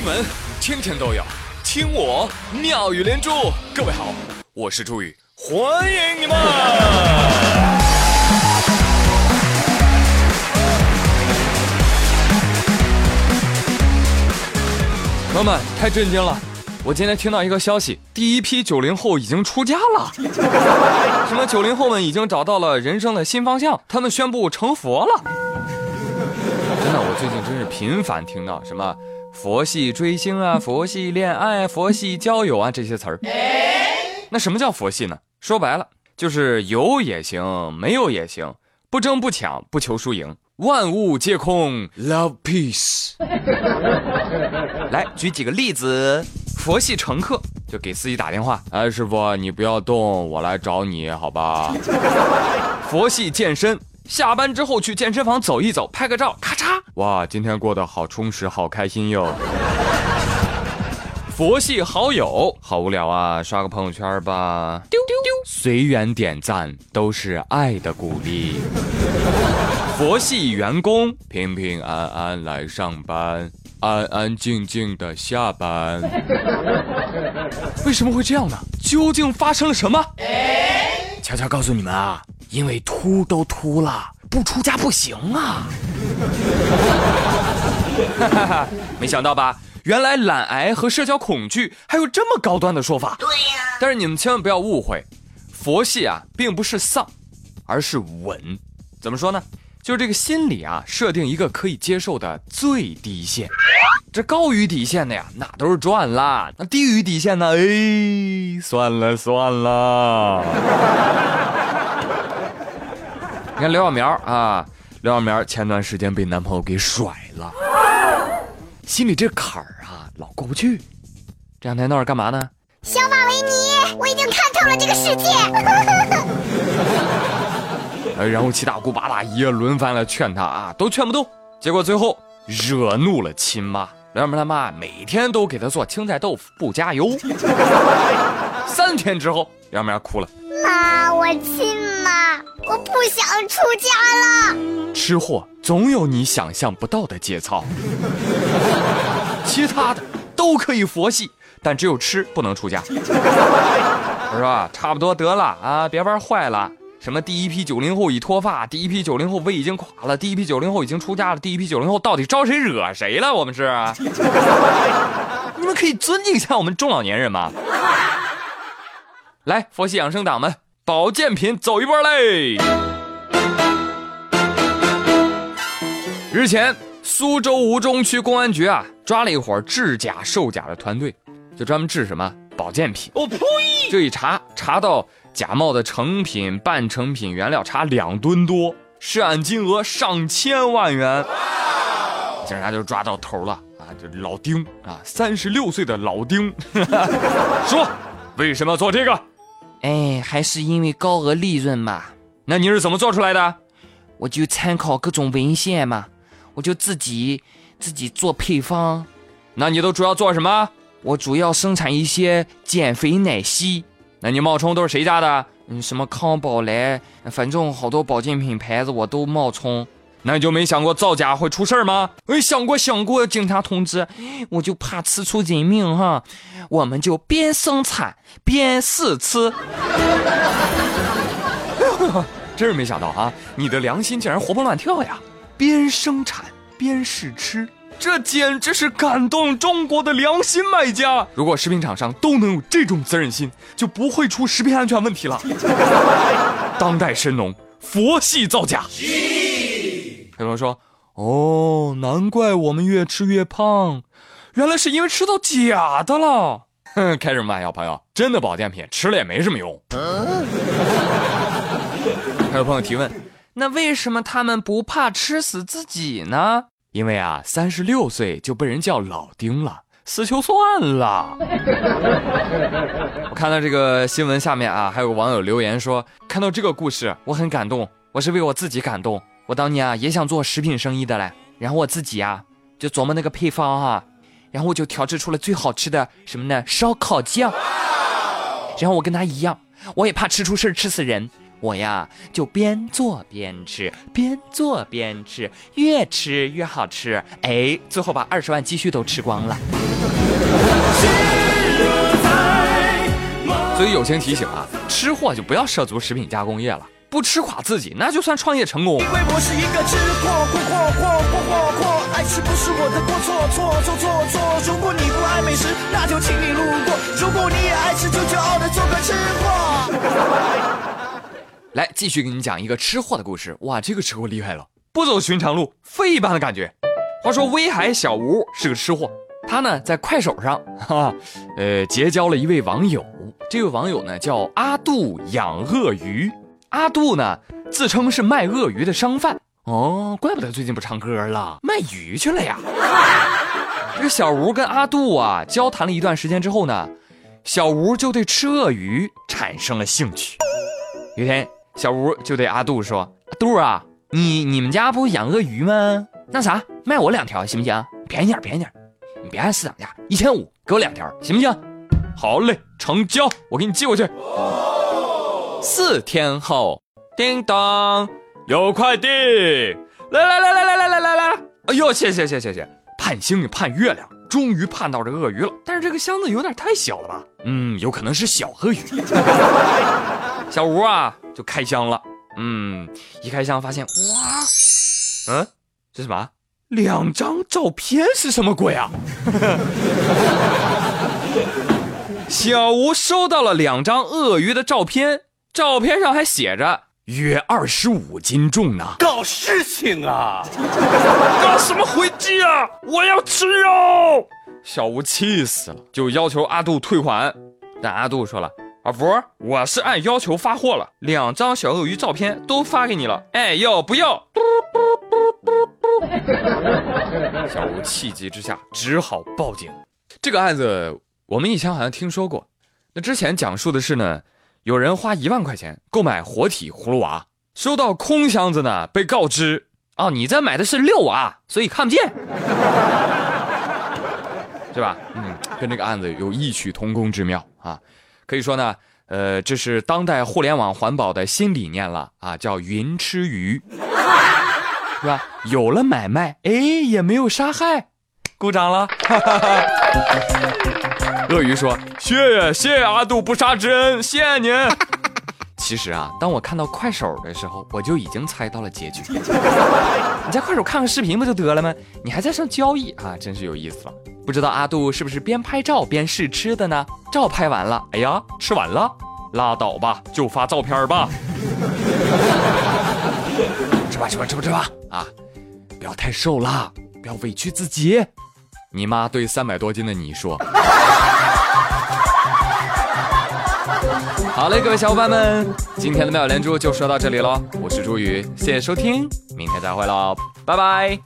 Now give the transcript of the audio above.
新闻天天都有，听我妙语连珠。各位好，我是朱宇，欢迎你们！朋友们，太震惊了！我今天听到一个消息，第一批九零后已经出家了。什么九零后们已经找到了人生的新方向，他们宣布成佛了。真的，我最近真是频繁听到什么佛系追星啊、佛系恋爱、佛系交友啊这些词儿。那什么叫佛系呢？说白了，就是有也行，没有也行，不争不抢，不求输赢，万物皆空，Love Peace。来举几个例子，佛系乘客就给司机打电话，哎，师傅你不要动，我来找你，好吧？佛系健身，下班之后去健身房走一走，拍个照，咔嚓，哇，今天过得好充实，好开心哟。佛系好友，好无聊啊，刷个朋友圈吧，丢丢丢，随缘点赞都是爱的鼓励。佛系员工，平平安安来上班，安安静静的下班。为什么会这样呢？究竟发生了什么？悄悄告诉你们啊，因为秃都秃了，不出家不行啊。哈哈，没想到吧？原来懒癌和社交恐惧还有这么高端的说法。对呀。但是你们千万不要误会，佛系啊，并不是丧，而是稳。怎么说呢？就是这个心理啊，设定一个可以接受的最低线。这高于底线的呀，那都是赚啦。那低于底线呢？哎，算了算了。你看刘小苗啊，刘小苗前段时间被男朋友给甩了。心里这坎儿啊，老过不去。这两天闹着干嘛呢？小马维尼，我已经看透了这个世界。呃，然后七大姑八大姨轮番来劝他啊，都劝不动。结果最后惹怒了亲妈，刘小苗他妈每天都给他做青菜豆腐不加油。三天之后，刘小苗哭了。妈，我亲妈，我不想出家了。吃货总有你想象不到的节操。其他的都可以佛系，但只有吃不能出家。我说差不多得了啊，别玩坏了。什么第一批九零后已脱发，第一批九零后胃已经垮了，第一批九零后已经出家了，第一批九零后到底招谁惹谁了？我们是？你们可以尊敬一下我们中老年人吗？来，佛系养生党们，保健品走一波嘞！日前，苏州吴中区公安局啊抓了一伙制假售假的团队，就专门制什么保健品。我呸！这一查，查到。假冒的成品、半成品原料差两吨多，涉案金额上千万元。警察就抓到头了啊！就老丁啊，三十六岁的老丁，说为什么做这个？哎，还是因为高额利润嘛。那你是怎么做出来的？我就参考各种文献嘛，我就自己自己做配方。那你都主要做什么？我主要生产一些减肥奶昔。那你冒充都是谁家的？嗯，什么康宝莱，反正好多保健品牌子我都冒充。那你就没想过造假会出事儿吗？哎，想过想过，警察同志，我就怕吃出人命哈。我们就边生产边试吃。真是没想到啊，你的良心竟然活蹦乱跳呀！边生产边试吃。这简直是感动中国的良心卖家！如果食品厂商都能有这种责任心，就不会出食品安全问题了。当代神农佛系造假。朋友说：“哦，难怪我们越吃越胖，原来是因为吃到假的了。”哼，开什么玩笑，朋友？真的保健品吃了也没什么用。还有朋友提问：那为什么他们不怕吃死自己呢？因为啊，三十六岁就被人叫老丁了，死就算了。我看到这个新闻下面啊，还有网友留言说，看到这个故事我很感动，我是为我自己感动。我当年啊也想做食品生意的嘞，然后我自己啊就琢磨那个配方哈，然后我就调制出了最好吃的什么呢？烧烤酱。然后我跟他一样，我也怕吃出事儿吃死人。我呀，就边做边吃，边做边吃，越吃越好吃。哎，最后把二十万积蓄都吃光了。所以友情提醒啊，吃货就不要涉足食品加工业了，不吃垮自己，那就算创业成功。因为我是一个吃货，货货货货货货，爱吃不是我的过错，错错错错。如果你不爱美食，那就请你路过；如果你也爱吃，就骄傲的做个吃货。来，继续给你讲一个吃货的故事。哇，这个吃货厉害了，不走寻常路，飞一般的感觉。话说威海小吴是个吃货，他呢在快手上，哈，呃，结交了一位网友。这位网友呢叫阿杜养鳄鱼，阿杜呢自称是卖鳄鱼的商贩。哦，怪不得最近不唱歌了，卖鱼去了呀。这个小吴跟阿杜啊交谈了一段时间之后呢，小吴就对吃鳄鱼产生了兴趣。有一天，小吴就对阿杜说：“阿杜啊，你你们家不养鳄鱼吗？那啥，卖我两条行不行？便宜点，便宜点，你别按市场价，一千五给我两条，行不行？好嘞，成交，我给你寄过去。四天后，叮当，有快递，来来来来来来来来来，哎呦，谢谢谢谢谢，盼星星盼月亮，终于盼到这鳄鱼了，但是这个箱子有点太小了吧？嗯，有可能是小鳄鱼。小吴啊，就开箱了。嗯，一开箱发现，哇，嗯，这什么？两张照片是什么鬼啊？小吴收到了两张鳄鱼的照片，照片上还写着约二十五斤重呢。搞事情啊！搞什么回击啊！我要吃肉！小吴气死了，就要求阿杜退款。但阿杜说了：“阿福，我是按要求发货了，两张小鳄鱼照片都发给你了。哎，要不要？” 小吴气急之下只好报警。这个案子。我们以前好像听说过，那之前讲述的是呢，有人花一万块钱购买活体葫芦娃，收到空箱子呢，被告知啊，你这买的是六娃，所以看不见，是吧？嗯，跟这个案子有异曲同工之妙啊。可以说呢，呃，这是当代互联网环保的新理念了啊，叫云吃鱼，是吧？有了买卖，哎，也没有杀害，鼓掌了。鳄鱼说：“谢谢谢谢阿杜不杀之恩，谢谢您。”其实啊，当我看到快手的时候，我就已经猜到了结局。你在快手看看视频不就得了吗？你还在上交易啊，真是有意思了。不知道阿杜是不是边拍照边试吃的呢？照拍完了，哎呀，吃完了，拉倒吧，就发照片吧。吃吧吃吧吃吧吃吧啊！不要太瘦了，不要委屈自己。你妈对三百多斤的你说。好嘞，各位小伙伴们，今天的妙连珠就说到这里喽。我是朱宇，谢谢收听，明天再会喽，拜拜。